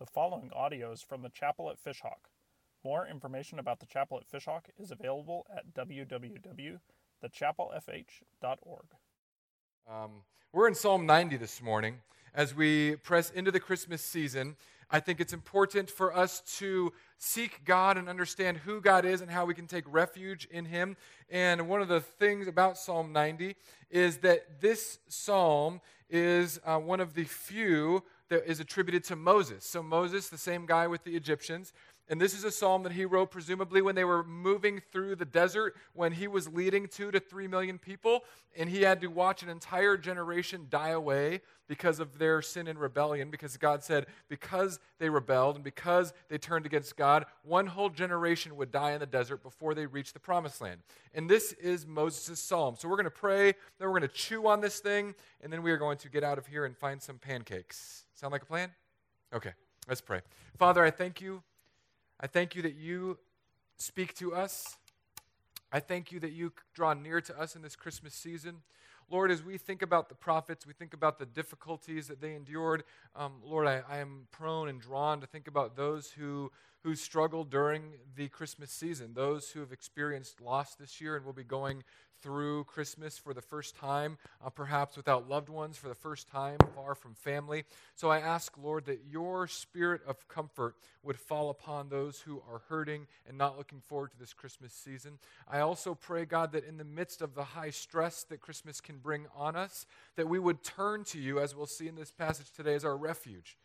The following audio is from the chapel at Fishhawk. More information about the chapel at Fishhawk is available at www.thechapelfh.org. Um, we're in Psalm 90 this morning. As we press into the Christmas season, I think it's important for us to seek God and understand who God is and how we can take refuge in Him. And one of the things about Psalm 90 is that this psalm is uh, one of the few that is attributed to Moses. So, Moses, the same guy with the Egyptians, and this is a psalm that he wrote presumably when they were moving through the desert, when he was leading two to three million people, and he had to watch an entire generation die away because of their sin and rebellion. Because God said, because they rebelled and because they turned against God, one whole generation would die in the desert before they reached the promised land. And this is Moses' psalm. So we're going to pray, then we're going to chew on this thing, and then we are going to get out of here and find some pancakes. Sound like a plan? Okay, let's pray. Father, I thank you I thank you that you speak to us. I thank you that you draw near to us in this Christmas season. Lord, as we think about the prophets, we think about the difficulties that they endured. Um, Lord, I, I, am prone and drawn to think about those who, who struggled during the Christmas season, those who have experienced loss this year and will be going through Christmas for the first time, uh, perhaps without loved ones for the first time, far from family. So I ask, Lord, that your spirit of comfort would fall upon those who are hurting and not looking forward to this Christmas season. I also pray, God, that in the midst of the high stress that Christmas can bring on us, that we would turn to you, as we'll see in this passage today, as our refuge.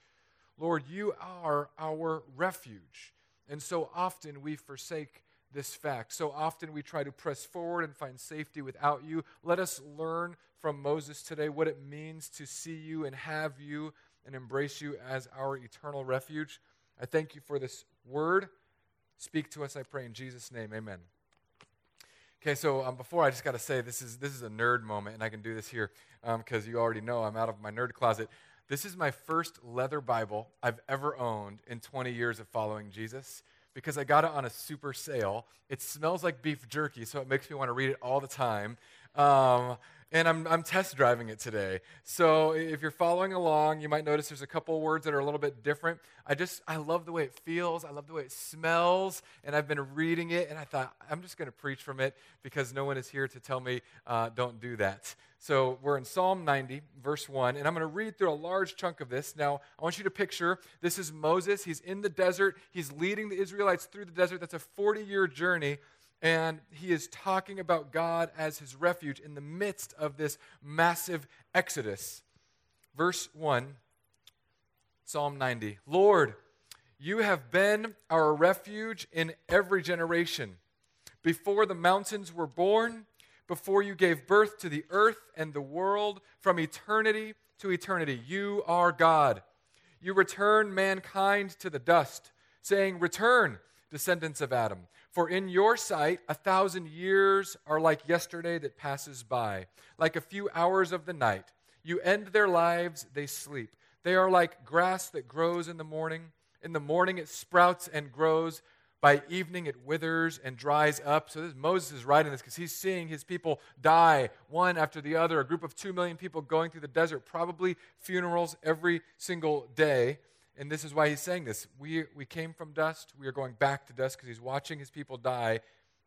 Lord, you are our refuge. And so often we forsake this fact. So often we try to press forward and find safety without you. Let us learn from Moses today what it means to see you and have you and embrace you as our eternal refuge. I thank you for this word. Speak to us, I pray, in Jesus' name. Amen. Okay, so um, before I just got to say this is this is a nerd moment, and I can do this here because um, you already know I'm out of my nerd closet. This is my first leather Bible I've ever owned in 20 years of following Jesus because I got it on a super sale. It smells like beef jerky, so it makes me want to read it all the time. Um, and I'm, I'm test driving it today. So if you're following along, you might notice there's a couple words that are a little bit different. I just, I love the way it feels. I love the way it smells. And I've been reading it, and I thought, I'm just going to preach from it because no one is here to tell me uh, don't do that. So we're in Psalm 90, verse 1, and I'm going to read through a large chunk of this. Now, I want you to picture this is Moses. He's in the desert, he's leading the Israelites through the desert. That's a 40 year journey and he is talking about God as his refuge in the midst of this massive exodus. Verse 1, Psalm 90 Lord, you have been our refuge in every generation. Before the mountains were born, before you gave birth to the earth and the world, from eternity to eternity, you are God. You return mankind to the dust, saying, Return, descendants of Adam. For in your sight, a thousand years are like yesterday that passes by, like a few hours of the night. You end their lives, they sleep. They are like grass that grows in the morning. In the morning it sprouts and grows. By evening it withers and dries up. So this, Moses is writing this because he's seeing his people die one after the other. A group of two million people going through the desert, probably funerals every single day. And this is why he's saying this. We, we came from dust. We are going back to dust because he's watching his people die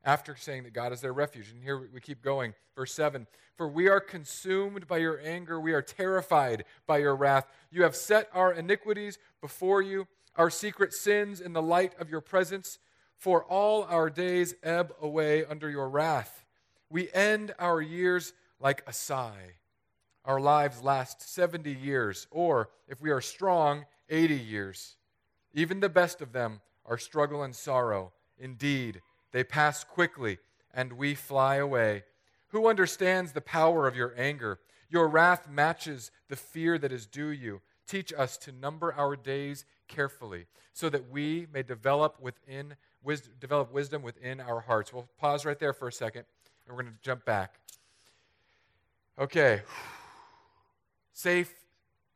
after saying that God is their refuge. And here we keep going. Verse 7 For we are consumed by your anger. We are terrified by your wrath. You have set our iniquities before you, our secret sins in the light of your presence. For all our days ebb away under your wrath. We end our years like a sigh. Our lives last 70 years, or if we are strong, 80 years. Even the best of them are struggle and sorrow. Indeed, they pass quickly, and we fly away. Who understands the power of your anger? Your wrath matches the fear that is due you. Teach us to number our days carefully, so that we may develop within wisdom, develop wisdom within our hearts. We'll pause right there for a second, and we're going to jump back. Okay, safe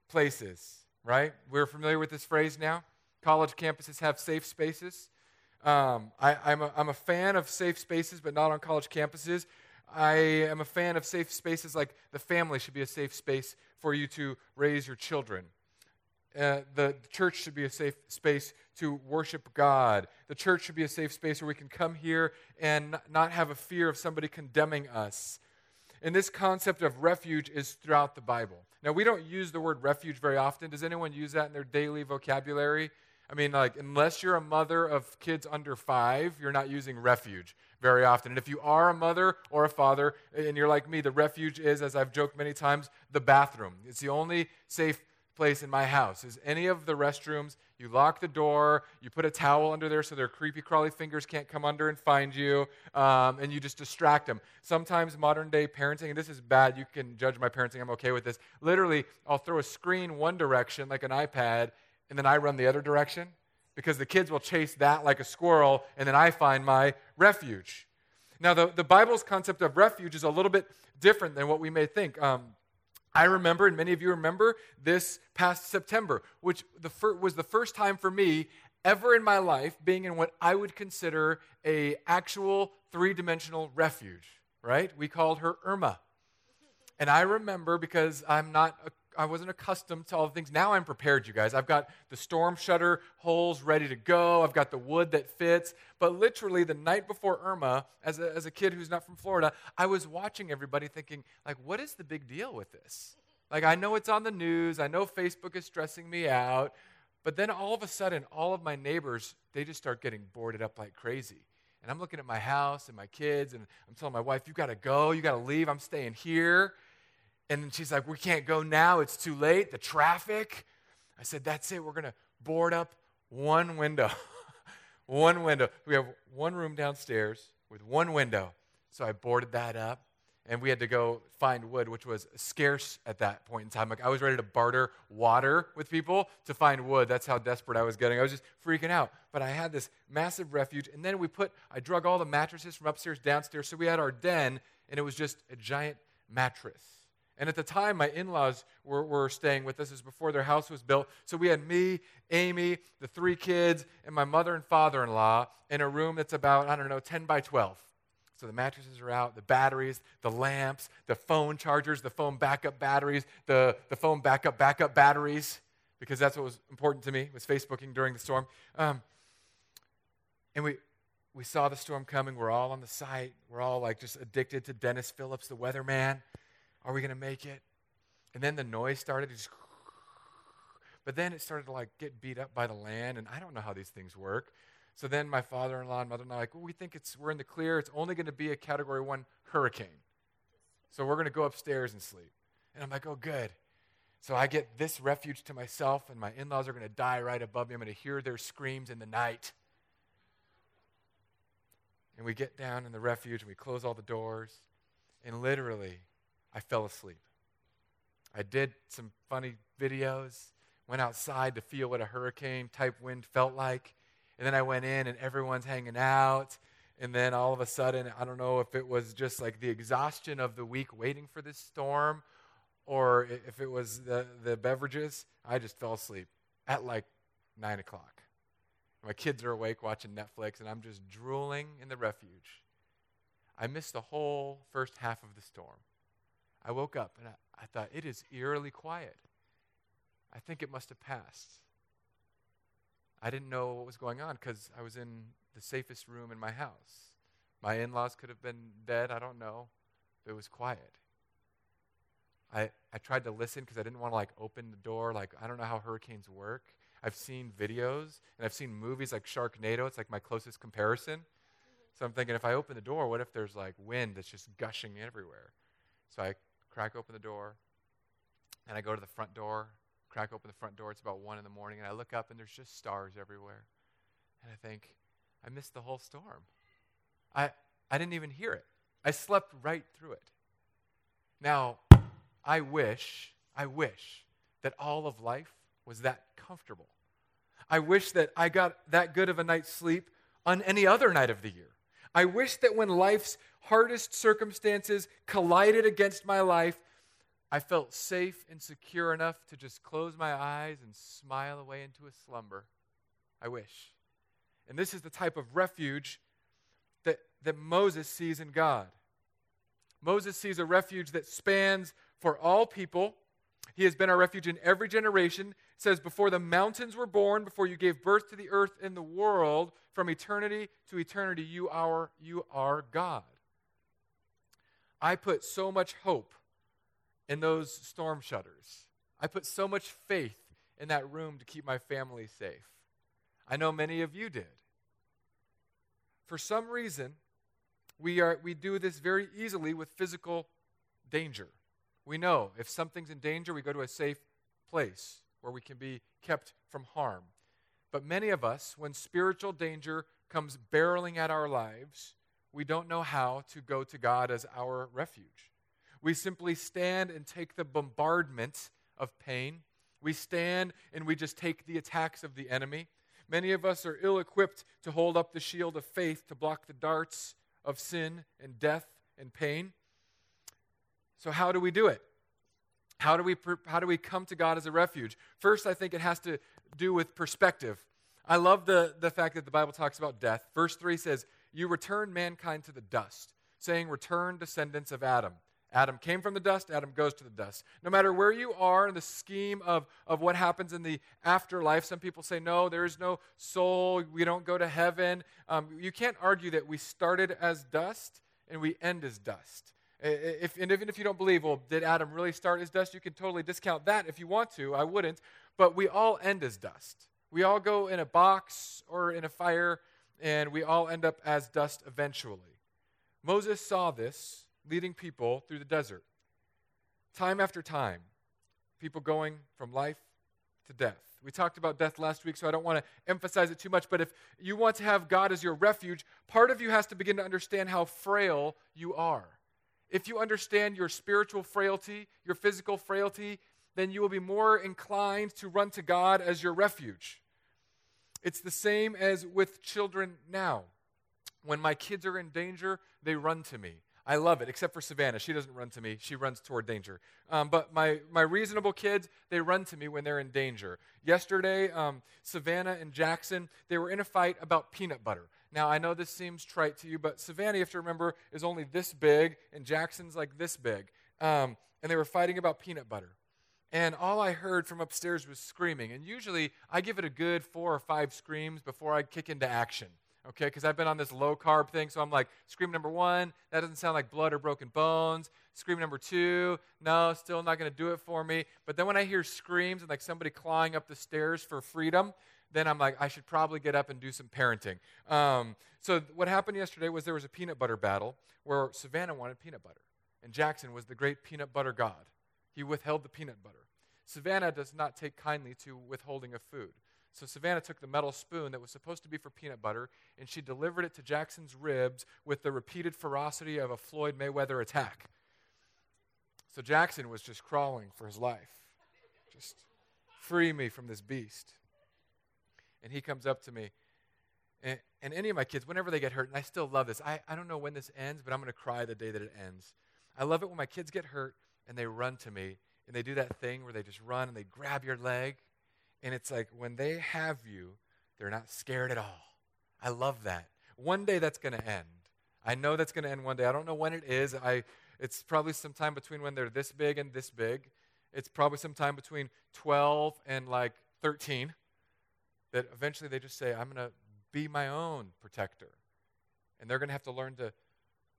places right? We're familiar with this phrase now. College campuses have safe spaces. Um, I, am a, I'm a fan of safe spaces, but not on college campuses. I am a fan of safe spaces like the family should be a safe space for you to raise your children. uh, the church should be a safe space to worship God. The church should be a safe space where we can come here and not have a fear of somebody condemning us. And this concept of refuge is throughout the Bible. Now, we don't use the word refuge very often. Does anyone use that in their daily vocabulary? I mean, like, unless you're a mother of kids under five, you're not using refuge very often. And if you are a mother or a father, and you're like me, the refuge is, as I've joked many times, the bathroom. It's the only safe place in my house. Is any of the restrooms, you lock the door, you put a towel under there so their creepy crawly fingers can't come under and find you, um, and you just distract them. Sometimes modern day parenting, and this is bad, you can judge my parenting, I'm okay with this. Literally, I'll throw a screen one direction, like an iPad, and then I run the other direction because the kids will chase that like a squirrel, and then I find my refuge. Now, the, the Bible's concept of refuge is a little bit different than what we may think. Um, I remember, and many of you remember, this past September, which the fir- was the first time for me ever in my life being in what I would consider a actual three-dimensional refuge, right? We called her Irma. And I remember because I'm not a I wasn't accustomed to all the things. Now I'm prepared, you guys. I've got the storm shutter holes ready to go. I've got the wood that fits. But literally, the night before Irma, as a, as a kid who's not from Florida, I was watching everybody thinking, like, what is the big deal with this? Like, I know it's on the news. I know Facebook is stressing me out. But then all of a sudden, all of my neighbors, they just start getting boarded up like crazy. And I'm looking at my house and my kids, and I'm telling my wife, you got to go. You got to leave. I'm staying here. And she's like, We can't go now. It's too late. The traffic. I said, That's it. We're going to board up one window. one window. We have one room downstairs with one window. So I boarded that up. And we had to go find wood, which was scarce at that point in time. Like I was ready to barter water with people to find wood. That's how desperate I was getting. I was just freaking out. But I had this massive refuge. And then we put, I drug all the mattresses from upstairs downstairs. So we had our den, and it was just a giant mattress. And at the time, my in laws were, were staying with us. This was before their house was built. So we had me, Amy, the three kids, and my mother and father in law in a room that's about, I don't know, 10 by 12. So the mattresses are out, the batteries, the lamps, the phone chargers, the phone backup batteries, the, the phone backup backup batteries, because that's what was important to me, was Facebooking during the storm. Um, and we, we saw the storm coming. We're all on the site. We're all like just addicted to Denis Phillips, the weatherman. Are we going to make it? And then the noise started. Just, but then it started to like get beat up by the land, and I don't know how these things work. So then my father-in-law and mother-in-law like, well, we think it's we're in the clear. It's only going to be a Category One hurricane, so we're going to go upstairs and sleep. And I'm like, oh, good. So I get this refuge to myself, and my in-laws are going to die right above me. I'm going to hear their screams in the night. And we get down in the refuge and we close all the doors. And literally, I fell asleep. I did some funny videos, went outside to feel what a hurricane type wind felt like. And then I went in and everyone's hanging out. And then all of a sudden, I don't know if it was just like the exhaustion of the week waiting for this storm or if it was the, the beverages, I just fell asleep at like 9 o'clock. My kids are awake watching Netflix, and I'm just drooling in the refuge. I missed the whole first half of the storm. I woke up and I, I thought, it is eerily quiet. I think it must have passed. I didn't know what was going on because I was in the safest room in my house. My in laws could have been dead, I don't know. It was quiet. I, I tried to listen because I didn't want to like open the door. Like, I don't know how hurricanes work. I've seen videos and I've seen movies like Sharknado. It's like my closest comparison. So I'm thinking if I open the door, what if there's like wind that's just gushing everywhere? So I crack open the door, and I go to the front door, crack open the front door. It's about 1 in the morning, and I look up, and there's just stars everywhere. And I think, I missed the whole storm. I, I didn't even hear it. I slept right through it. Now, I wish, I wish that all of life was that comfortable. I wish that I got that good of a night's sleep on any other night of the year. I wish that when life's hardest circumstances collided against my life, I felt safe and secure enough to just close my eyes and smile away into a slumber. I wish. And this is the type of refuge that, that Moses sees in God. Moses sees a refuge that spans for all people. He has been our refuge in every generation says, Before the mountains were born, before you gave birth to the earth and the world, from eternity to eternity, you are, you are God. I put so much hope in those storm shutters. I put so much faith in that room to keep my family safe. I know many of you did. For some reason, we, are, we do this very easily with physical danger. We know if something's in danger, we go to a safe place where we can be kept from harm. But many of us, when spiritual danger comes barreling at our lives, we don't know how to go to God as our refuge. We simply stand and take the bombardment of pain. We stand and we just take the attacks of the enemy. Many of us are ill equipped to hold up the shield of faith to block the darts of sin and death and pain. So, how do we do it? How do we, how do we come to God as a refuge? First, I think it has to do with perspective. I love the, the fact that the Bible talks about death. Verse 3 says, You return mankind to the dust, saying, Return descendants of Adam. Adam came from the dust, Adam goes to the dust. No matter where you are in the scheme of, of what happens in the afterlife, some people say, no, there is no soul, we don't go to heaven. Um, you can't argue that we started as dust and we end as dust. If, and even if you don't believe, well, did Adam really start as dust? You can totally discount that if you want to. I wouldn't. But we all end as dust. We all go in a box or in a fire, and we all end up as dust eventually. Moses saw this leading people through the desert. Time after time, people going from life to death. We talked about death last week, so I don't want to emphasize it too much. But if you want to have God as your refuge, part of you has to begin to understand how frail you are. If you understand your spiritual frailty, your physical frailty, then you will be more inclined to run to God as your refuge. It's the same as with children now. When my kids are in danger, they run to me. I love it, except for Savannah. She doesn't run to me, she runs toward danger. Um, but my, my reasonable kids, they run to me when they're in danger. Yesterday, um, Savannah and Jackson, they were in a fight about peanut butter. Now, I know this seems trite to you, but Savannah, you have to remember, is only this big, and Jackson's like this big. Um, and they were fighting about peanut butter. And all I heard from upstairs was screaming. And usually I give it a good four or five screams before I kick into action okay? Because I've been on this low carb thing, so I'm like, scream number one, that doesn't sound like blood or broken bones. Scream number two, no, still not going to do it for me. But then when I hear screams and like somebody clawing up the stairs for freedom, then I'm like, I should probably get up and do some parenting. Um, so what happened yesterday was there was a peanut butter battle where Savannah wanted peanut butter, and Jackson was the great peanut butter god. He withheld the peanut butter. Savannah does not take kindly to withholding of food. So Savannah took the metal spoon that was supposed to be for peanut butter and she delivered it to Jackson's ribs with the repeated ferocity of a Floyd Mayweather attack. So Jackson was just crawling for his life. Just free me from this beast. And he comes up to me. And, and any of my kids, whenever they get hurt, and I still love this, I, I don't know when this ends, but I'm going to cry the day that it ends. I love it when my kids get hurt and they run to me and they do that thing where they just run and they grab your leg and it's like when they have you, they're not scared at all. I love that. One day that's going to end. I know that's going to end one day. I don't know when it is. I, it's probably sometime between when they're this big and this big. It's probably sometime between 12 and like 13 that eventually they just say, I'm going to be my own protector. And they're going to have to learn to,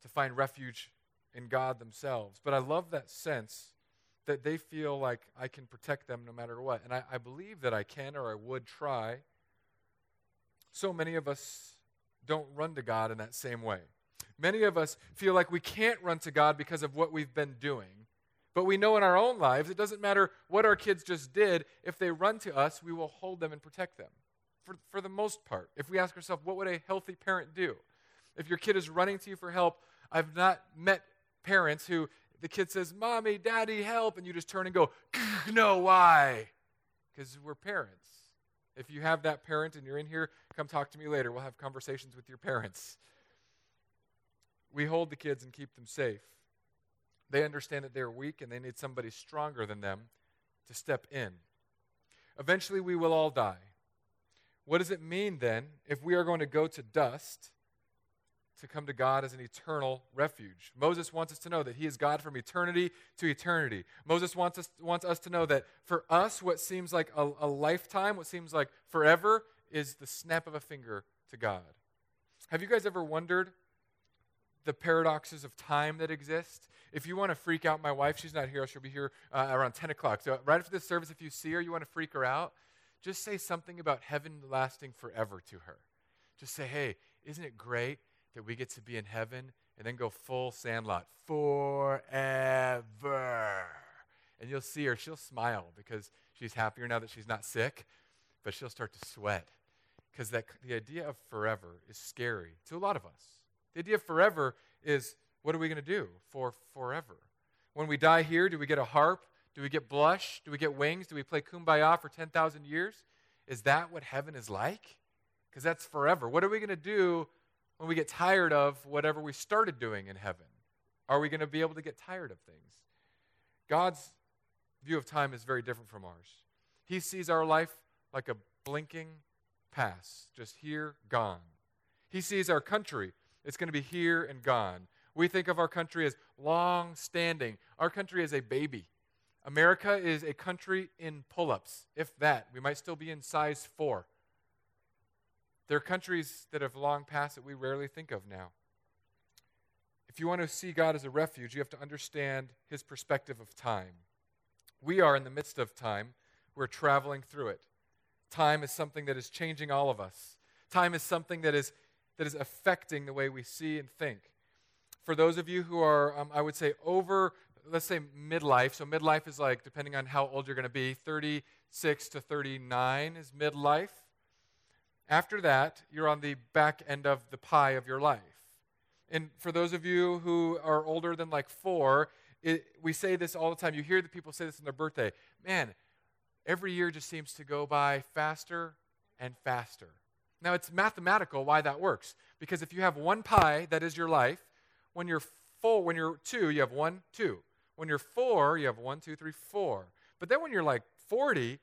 to find refuge in God themselves. But I love that sense that they feel like I can protect them no matter what. And I, I believe that I can or I would try. So many of us don't run to God in that same way. Many of us feel like we can't run to God because of what we've been doing. But we know in our own lives, it doesn't matter what our kids just did, if they run to us, we will hold them and protect them. For, for the most part, if we ask ourselves, what would a healthy parent do? If your kid is running to you for help, I've not met parents who, the kid says, Mommy, Daddy, help, and you just turn and go, No, why? Because we're parents. If you have that parent and you're in here, come talk to me later. We'll have conversations with your parents. We hold the kids and keep them safe. They understand that they're weak and they need somebody stronger than them to step in. Eventually, we will all die. What does it mean then if we are going to go to dust to come to God as an eternal refuge. Moses wants us to know that he is God from eternity to eternity. Moses wants us, wants us to know that for us, what seems like a, a lifetime, what seems like forever, is the snap of a finger to God. Have you guys ever wondered the paradoxes of time that exist? If you want to freak out my wife, she's not here. She'll be here uh, around 10 o'clock. So, right after this service, if you see her, you want to freak her out, just say something about heaven lasting forever to her. Just say, hey, isn't it great that we get to be in heaven? And then go full sandlot forever. And you'll see her, she'll smile because she's happier now that she's not sick, but she'll start to sweat because the idea of forever is scary to a lot of us. The idea of forever is what are we going to do for forever? When we die here, do we get a harp? Do we get blush? Do we get wings? Do we play kumbaya for 10,000 years? Is that what heaven is like? Because that's forever. What are we going to do when we get tired of whatever we started doing in heaven? Are we going to be able to get tired of things? God's view of time is very different from ours. He sees our life like a blinking pass, just here, gone. He sees our country, it's going to be here and gone. We think of our country as long standing. Our country is a baby. America is a country in pull ups, if that. We might still be in size four. There are countries that have long passed that we rarely think of now. If you want to see God as a refuge, you have to understand his perspective of time. We are in the midst of time, we're traveling through it. Time is something that is changing all of us. Time is something that is, that is affecting the way we see and think. For those of you who are, um, I would say, over, let's say midlife, so midlife is like, depending on how old you're going to be, 36 to 39 is midlife. After that, you're on the back end of the pie of your life. And for those of you who are older than like four, it, we say this all the time. You hear the people say this on their birthday. Man, every year just seems to go by faster and faster. Now, it's mathematical why that works. Because if you have one pie that is your life, when you're four, when you're two, you have one, two. When you're four, you have one, two, three, four. But then when you're like 40,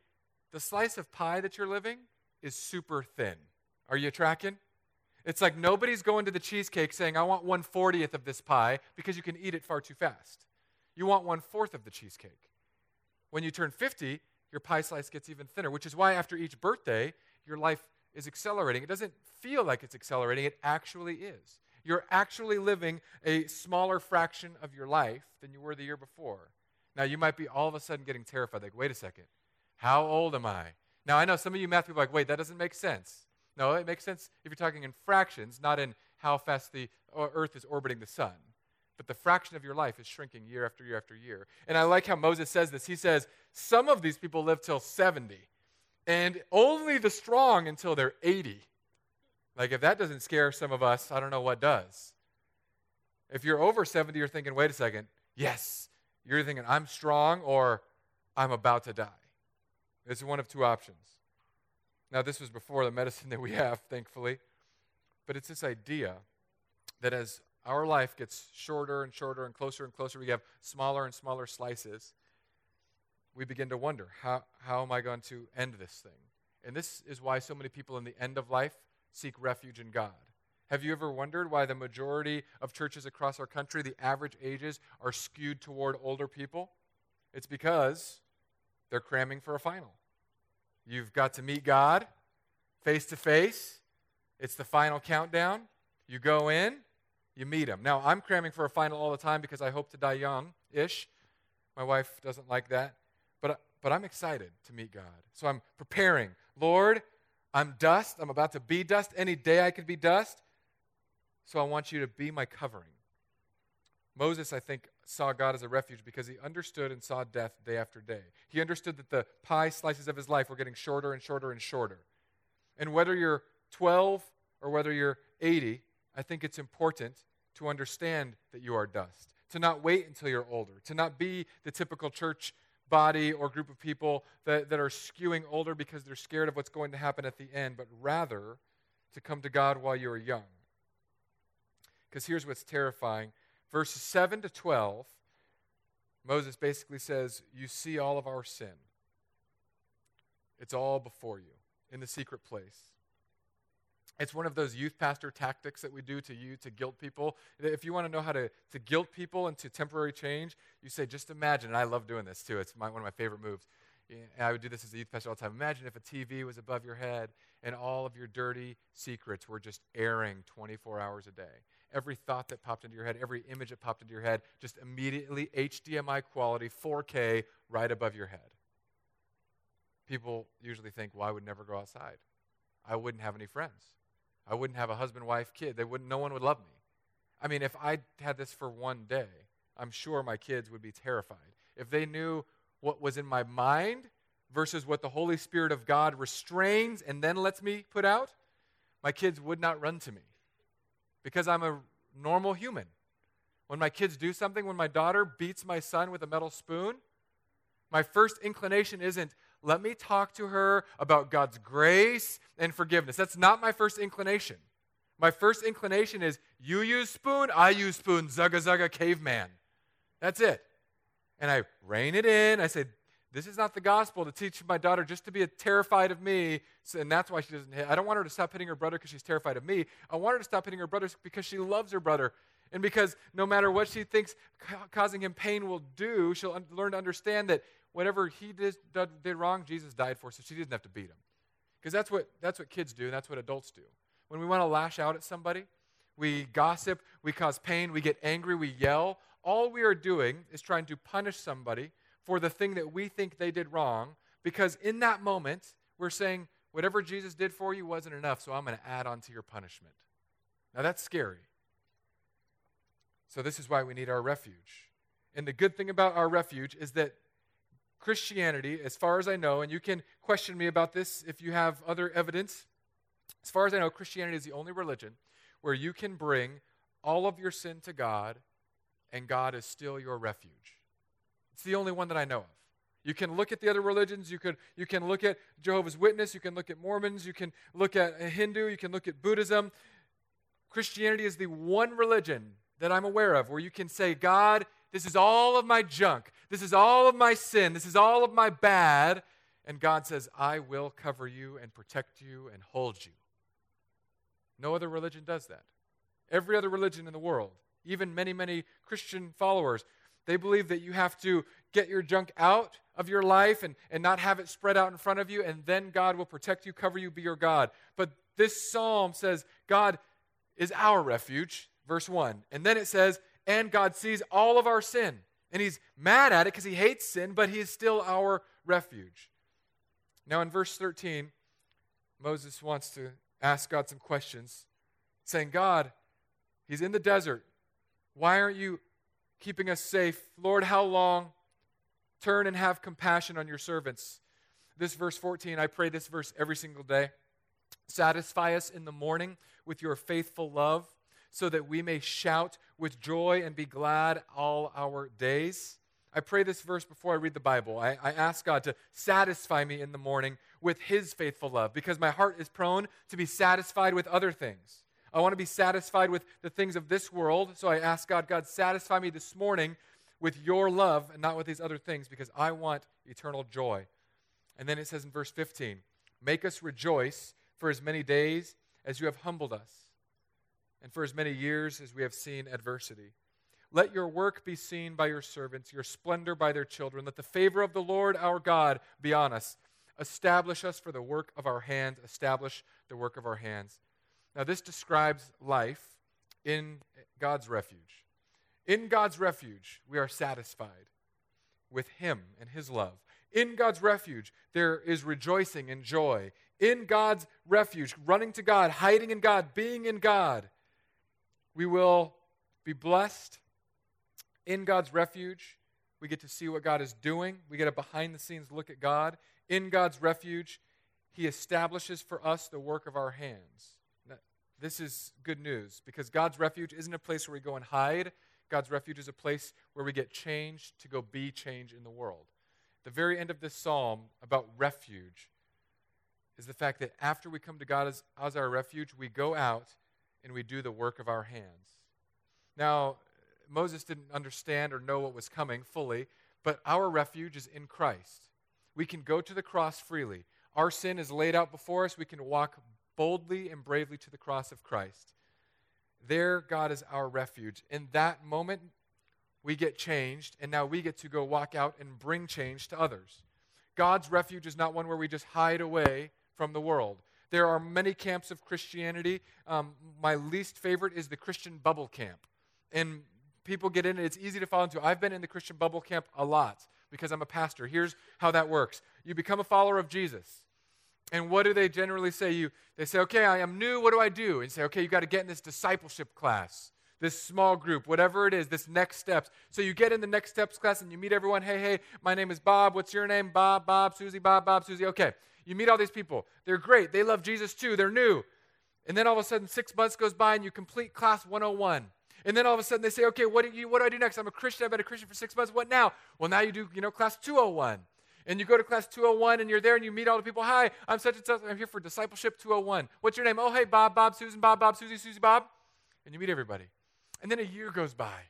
the slice of pie that you're living is super thin. Are you tracking? It's like nobody's going to the cheesecake saying, I want 140th of this pie because you can eat it far too fast. You want one fourth of the cheesecake. When you turn 50, your pie slice gets even thinner, which is why after each birthday, your life is accelerating. It doesn't feel like it's accelerating, it actually is. You're actually living a smaller fraction of your life than you were the year before. Now, you might be all of a sudden getting terrified, like, wait a second, how old am I? Now, I know some of you math people are like, wait, that doesn't make sense. No, it makes sense if you're talking in fractions, not in how fast the uh, Earth is orbiting the sun. But the fraction of your life is shrinking year after year after year. And I like how Moses says this. He says, some of these people live till 70, and only the strong until they're 80. Like, if that doesn't scare some of us, I don't know what does. If you're over 70, you're thinking, wait a second, yes. You're thinking, I'm strong or I'm about to die. It's one of two options. Now, this was before the medicine that we have, thankfully. But it's this idea that as our life gets shorter and shorter and closer and closer, we have smaller and smaller slices, we begin to wonder how, how am I going to end this thing? And this is why so many people in the end of life seek refuge in God. Have you ever wondered why the majority of churches across our country, the average ages, are skewed toward older people? It's because they're cramming for a final. You've got to meet God face to face. It's the final countdown. You go in, you meet Him. Now, I'm cramming for a final all the time because I hope to die young ish. My wife doesn't like that. But, but I'm excited to meet God. So I'm preparing. Lord, I'm dust. I'm about to be dust. Any day I could be dust. So I want you to be my covering. Moses, I think, saw God as a refuge because he understood and saw death day after day. He understood that the pie slices of his life were getting shorter and shorter and shorter. And whether you're 12 or whether you're 80, I think it's important to understand that you are dust, to not wait until you're older, to not be the typical church body or group of people that, that are skewing older because they're scared of what's going to happen at the end, but rather to come to God while you are young. Because here's what's terrifying verses 7 to 12, Moses basically says, You see all of our sin. It's all before you in the secret place. It's one of those youth pastor tactics that we do to you to guilt people. If you want to know how to, to guilt people into temporary change, you say, just imagine, and I love doing this too. It's my, one of my favorite moves. And I would do this as a youth pastor all the time. Imagine if a TV was above your head and all of your dirty secrets were just airing 24 hours a day. Every thought that popped into your head, every image that popped into your head, just immediately HDMI quality, 4K, right above your head. People usually think, well, I would never go outside. I wouldn't have any friends. I wouldn't have a husband, wife, kid. They wouldn't, no one would love me. I mean, if I had this for one day, I'm sure my kids would be terrified. If they knew what was in my mind versus what the Holy Spirit of God restrains and then lets me put out, my kids would not run to me because I'm a normal human. When my kids do something, when my daughter beats my son with a metal spoon, my first inclination isn't, let me talk to her about God's grace and forgiveness. That's not my first inclination. My first inclination is, you use spoon, I use spoon, zugga zugga caveman. That's it. And I rein it in. I say, this is not the gospel to teach my daughter just to be terrified of me, and that's why she doesn't hit. I don't want her to stop hitting her brother because she's terrified of me. I want her to stop hitting her brother because she loves her brother. And because no matter what she thinks causing him pain will do, she'll learn to understand that whatever he did, did wrong, Jesus died for, so she didn't have to beat him. Because that's what, that's what kids do, and that's what adults do. When we want to lash out at somebody, we gossip, we cause pain, we get angry, we yell. All we are doing is trying to punish somebody for the thing that we think they did wrong, because in that moment, we're saying, whatever Jesus did for you wasn't enough, so I'm going to add on to your punishment. Now that's scary. So, this is why we need our refuge. And the good thing about our refuge is that Christianity, as far as I know, and you can question me about this if you have other evidence, as far as I know, Christianity is the only religion where you can bring all of your sin to God and God is still your refuge. It's the only one that I know of. You can look at the other religions. You, could, you can look at Jehovah's Witness. You can look at Mormons. You can look at Hindu. You can look at Buddhism. Christianity is the one religion that I'm aware of where you can say, God this is all of my junk. This is all of my sin. This is all of my bad. And God says, I will cover you and protect you and hold you. No other religion does that. Every other religion in the world, even many, many Christian followers, they believe that you have to get your junk out of your life and, and not have it spread out in front of you, and then God will protect you, cover you, be your God. But this psalm says God is our refuge, verse 1. And then it says, and God sees all of our sin. And he's mad at it because he hates sin, but he is still our refuge. Now, in verse 13, Moses wants to ask God some questions, saying, God, he's in the desert. Why aren't you keeping us safe? Lord, how long? Turn and have compassion on your servants. This verse 14, I pray this verse every single day. Satisfy us in the morning with your faithful love so that we may shout with joy and be glad all our days. I pray this verse before I read the Bible. I, I, ask God to satisfy me in the morning with His faithful love because my heart is prone to be satisfied with other things. I want to be satisfied with the things of this world, so I ask God, God, satisfy me this morning with your love and not with these other things because I want eternal joy. And then it says in verse 15, Make us rejoice for as many days as you have humbled us and for as many years as we have seen adversity. Let your work be seen by your servants, your splendor by their children. Let the favor of the Lord our God be on us. Establish us for the work of our hands. Establish the work of our hands. Now, this describes life in God's refuge. In God's refuge, we are satisfied with Him and His love. In God's refuge, there is rejoicing and joy. In God's refuge, running to God, hiding in God, being in God, we will be blessed in God's refuge. We get to see what God is doing. We get a behind the scenes look at God. In God's refuge, He establishes for us the work of our hands. Now, this is good news because God's refuge isn't a place where we go and hide. God's refuge is a place where we get changed to go be change in the world. The very end of this psalm about refuge is the fact that after we come to God as, as our refuge, we go out and we do the work of our hands. Now, Moses didn't understand or know what was coming fully, but our refuge is in Christ. We can go to the cross freely. Our sin is laid out before us. We can walk boldly and bravely to the cross of Christ. There, God is our refuge. In that moment, we get changed, and now we get to go walk out and bring change to others. God's refuge is not one where we just hide away from the world. There are many camps of Christianity. Um, my least favorite is the Christian bubble camp. And people get in it, it's easy to fall into. I've been in the Christian bubble camp a lot because I'm a pastor. Here's how that works you become a follower of Jesus. And what do they generally say? You, they say, okay, I am new. What do I do? And say, okay, you got to get in this discipleship class, this small group, whatever it is, this next steps. So you get in the next steps class and you meet everyone. Hey, hey, my name is Bob. What's your name? Bob, Bob, Susie, Bob, Bob, Susie. Okay. You meet all these people. They're great. They love Jesus too. They're new. And then all of a sudden, six months goes by and you complete class 101. And then all of a sudden they say, okay, what do, you, what do I do next? I'm a Christian. I've been a Christian for six months. What now? Well, now you do, you know, class 201. And you go to class 201 and you're there and you meet all the people. Hi, I'm such and such. I'm here for discipleship 201. What's your name? Oh, hey, Bob, Bob, Susan, Bob, Bob, Susie, Susie, Bob. And you meet everybody. And then a year goes by.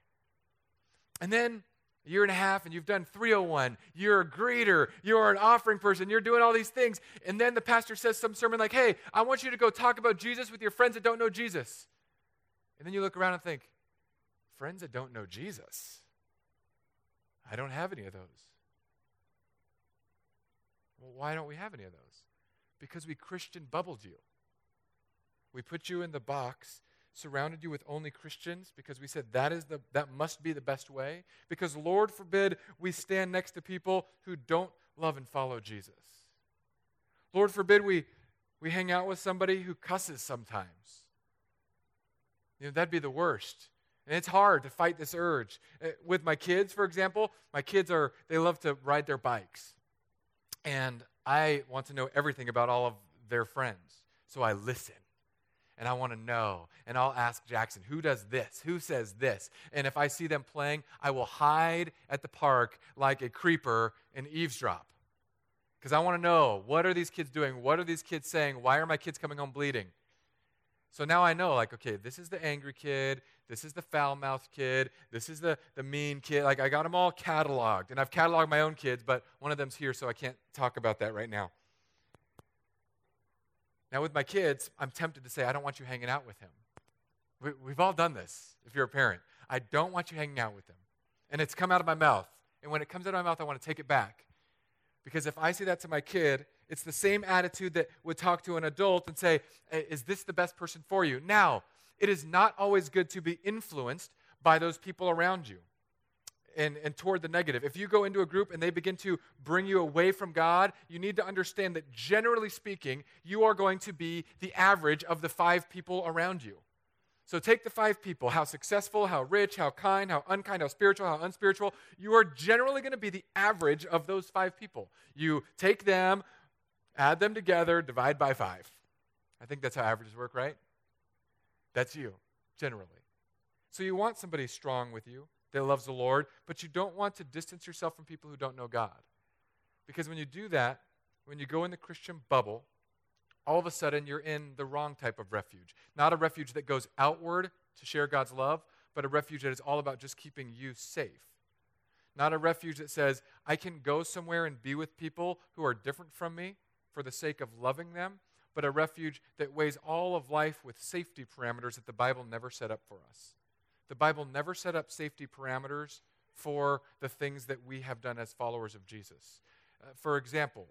And then a year and a half, and you've done 301. You're a greeter. You're an offering person. You're doing all these things. And then the pastor says some sermon like, hey, I want you to go talk about Jesus with your friends that don't know Jesus. And then you look around and think, friends that don't know Jesus? I don't have any of those. Well, why don't we have any of those? Because we Christian bubbled you. We put you in the box, surrounded you with only Christians because we said that is the that must be the best way. Because Lord forbid we stand next to people who don't love and follow Jesus. Lord forbid we we hang out with somebody who cusses sometimes. You know, that'd be the worst. And it's hard to fight this urge. Uh, with my kids, for example, my kids are, they love to ride their bikes. And I want to know everything about all of their friends. So I listen and I want to know. And I'll ask Jackson, who does this? Who says this? And if I see them playing, I will hide at the park like a creeper and eavesdrop. Because I want to know what are these kids doing? What are these kids saying? Why are my kids coming home bleeding? So now I know, like, okay, this is the angry kid, this is the foul mouthed kid, this is the, the mean kid. Like, I got them all cataloged. And I've cataloged my own kids, but one of them's here, so I can't talk about that right now. Now, with my kids, I'm tempted to say, I don't want you hanging out with him. We, we've all done this if you're a parent. I don't want you hanging out with him. And it's come out of my mouth. And when it comes out of my mouth, I want to take it back. Because if I say that to my kid, it's the same attitude that would talk to an adult and say, eh, Is this the best person for you? Now, it is not always good to be influenced by those people around you and, and toward the negative. If you go into a group and they begin to bring you away from God, you need to understand that generally speaking, you are going to be the average of the five people around you. So take the five people how successful, how rich, how kind, how unkind, how spiritual, how unspiritual. You are generally going to be the average of those five people. You take them, add them together, divide by five. I think that's how averages work, right? That's you, generally. So you want somebody strong with you that loves the Lord, but you don't want to distance yourself from people who don't know God. Because when you do that, when you go in the Christian bubble, all of a sudden you're in the wrong type of refuge. Not a refuge that goes outward to share God's love, but a refuge that is all about just keeping you safe. Not a refuge that says, I can go somewhere and be with people who are different from me for the sake of loving them, but a refuge that weighs all of life with safety parameters that the Bible never set up for us. The Bible never set up safety parameters for the things that we have done as followers of Jesus. Uh, for example,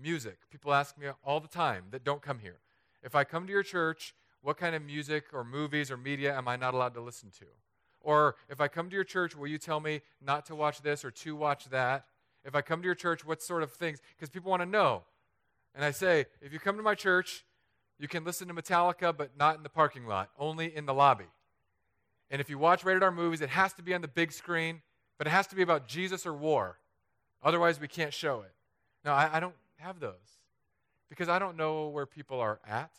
music. People ask me all the time that don't come here. If I come to your church, what kind of music or movies or media am I not allowed to listen to? Or if I come to your church, will you tell me not to watch this or to watch that? If I come to your church, what sort of things? Because people want to know. And I say, if you come to my church, you can listen to Metallica, but not in the parking lot, only in the lobby. And if you watch rated R movies, it has to be on the big screen, but it has to be about Jesus or war. Otherwise, we can't show it. No, I, I don't have those because I don't know where people are at.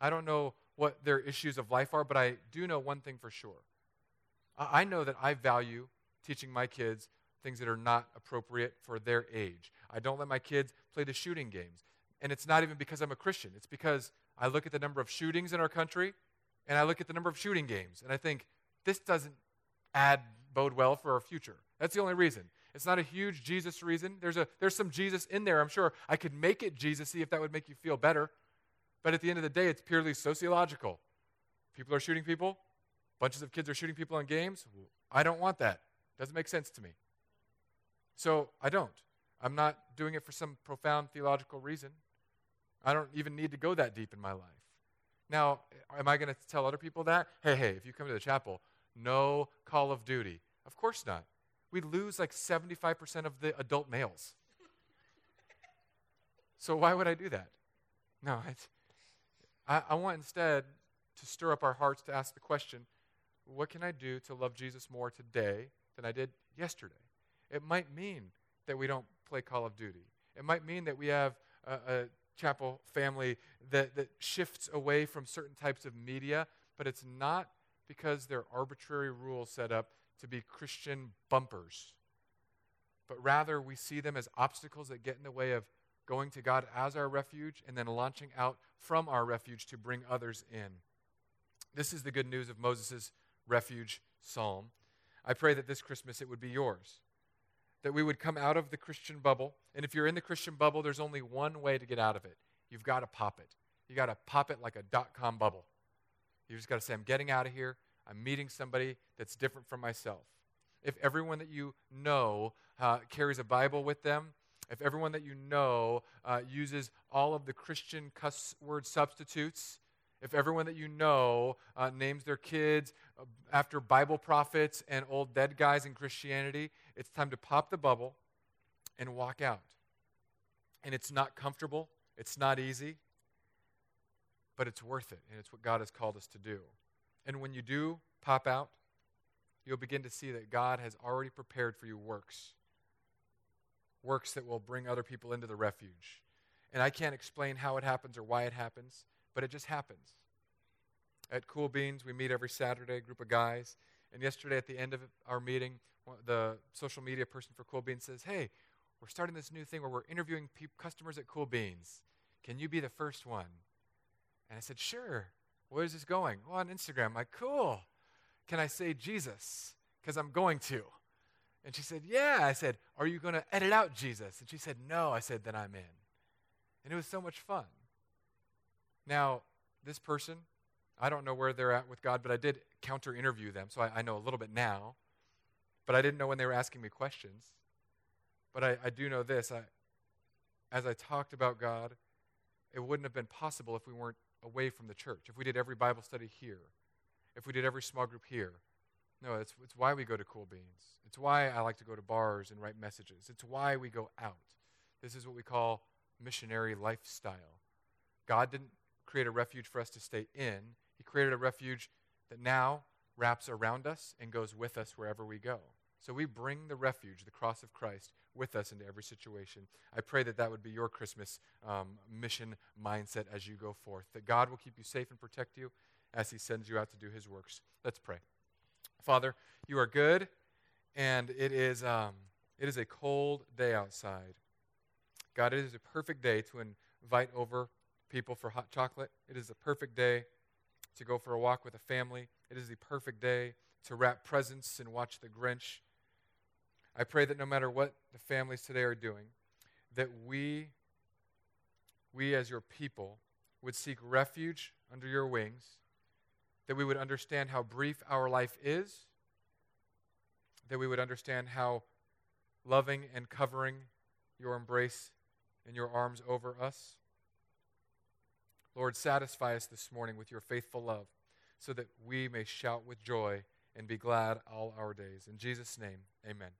I don't know what their issues of life are, but I do know one thing for sure. I, I know that I value teaching my kids things that are not appropriate for their age. I don't let my kids play the shooting games. And it's not even because I'm a Christian, it's because I look at the number of shootings in our country and I look at the number of shooting games and I think this doesn't add bode well for our future. That's the only reason. It's not a huge Jesus reason. There's, a, there's some Jesus in there, I'm sure. I could make it Jesus-y if that would make you feel better. But at the end of the day, it's purely sociological. People are shooting people, bunches of kids are shooting people in games. I don't want that. Doesn't make sense to me. So I don't. I'm not doing it for some profound theological reason. I don't even need to go that deep in my life. Now, am I going to tell other people that? Hey, hey, if you come to the chapel, no Call of Duty. Of course not. We'd lose like 75% of the adult males. so why would I do that? No, I, I want instead to stir up our hearts to ask the question what can I do to love Jesus more today than I did yesterday? It might mean that we don't play Call of Duty. It might mean that we have a, a chapel family that, that shifts away from certain types of media, but it's not because they're arbitrary rules set up to be Christian bumpers, but rather we see them as obstacles that get in the way of going to God as our refuge and then launching out from our refuge to bring others in. This is the good news of Moses' refuge psalm. I pray that this Christmas it would be yours that we would come out of the Christian bubble. And if you're in the Christian bubble, there's only one way to get out of it. You've got to pop it. You've got to pop it like a dot com bubble. You just got to say, I'm getting out of here. I'm meeting somebody that's different from myself. If everyone that you know uh, carries a Bible with them, if everyone that you know uh, uses all of the Christian cuss word substitutes, if everyone that you know uh, names their kids uh, after Bible prophets and old dead guys in Christianity, it's time to pop the bubble and walk out. And it's not comfortable, it's not easy, but it's worth it. And it's what God has called us to do. And when you do pop out, you'll begin to see that God has already prepared for you works. Works that will bring other people into the refuge. And I can't explain how it happens or why it happens but it just happens. At Cool Beans, we meet every Saturday, a group of guys. And yesterday, at the end of our meeting, the social media person for Cool Beans says, Hey, we're starting this new thing where we're interviewing pe- customers at Cool Beans. Can you be the first one? And I said, Sure. Where is this going? Well, on Instagram. I'm like, Cool. Can I say Jesus? Because I'm going to. And she said, Yeah. I said, Are you going to edit out Jesus? And she said, No. I said, Then I'm in. And it was so much fun. Now, this person, I don't know where they're at with God, but I did counter interview them, so I, I, know a little bit now. But I didn't know when they were asking me questions. But I, I do know this. I, as I talked about God, it wouldn't have been possible if we weren't away from the church, if we did every Bible study here, if we did every small group here. No, it's, it's why we go to Cool Beans. It's why I like to go to bars and write messages. It's why we go out. This is what we call missionary lifestyle. God didn't create a refuge for us to stay in. He created a refuge that now wraps around us and goes with us wherever we go. So we bring the refuge, the cross of Christ, with us into every situation. I pray that that would be your Christmas um, mission mindset as you go forth, that God will keep you safe and protect you as He sends you out to do His works. Let's pray. Father, you are good, and it is, um, it is a cold day outside. God, it is a perfect day to invite over people for hot chocolate. It is a perfect day to go for a walk with a family. It is the perfect day to wrap presents and watch The Grinch. I pray that no matter what the families today are doing, that we, we as your people, would seek refuge under your wings, that we would understand how brief our life is, that we would understand how loving and covering your embrace and your arms over us. Lord, satisfy us this morning with your faithful love so that we may shout with joy and be glad all our days. In Jesus' name, amen.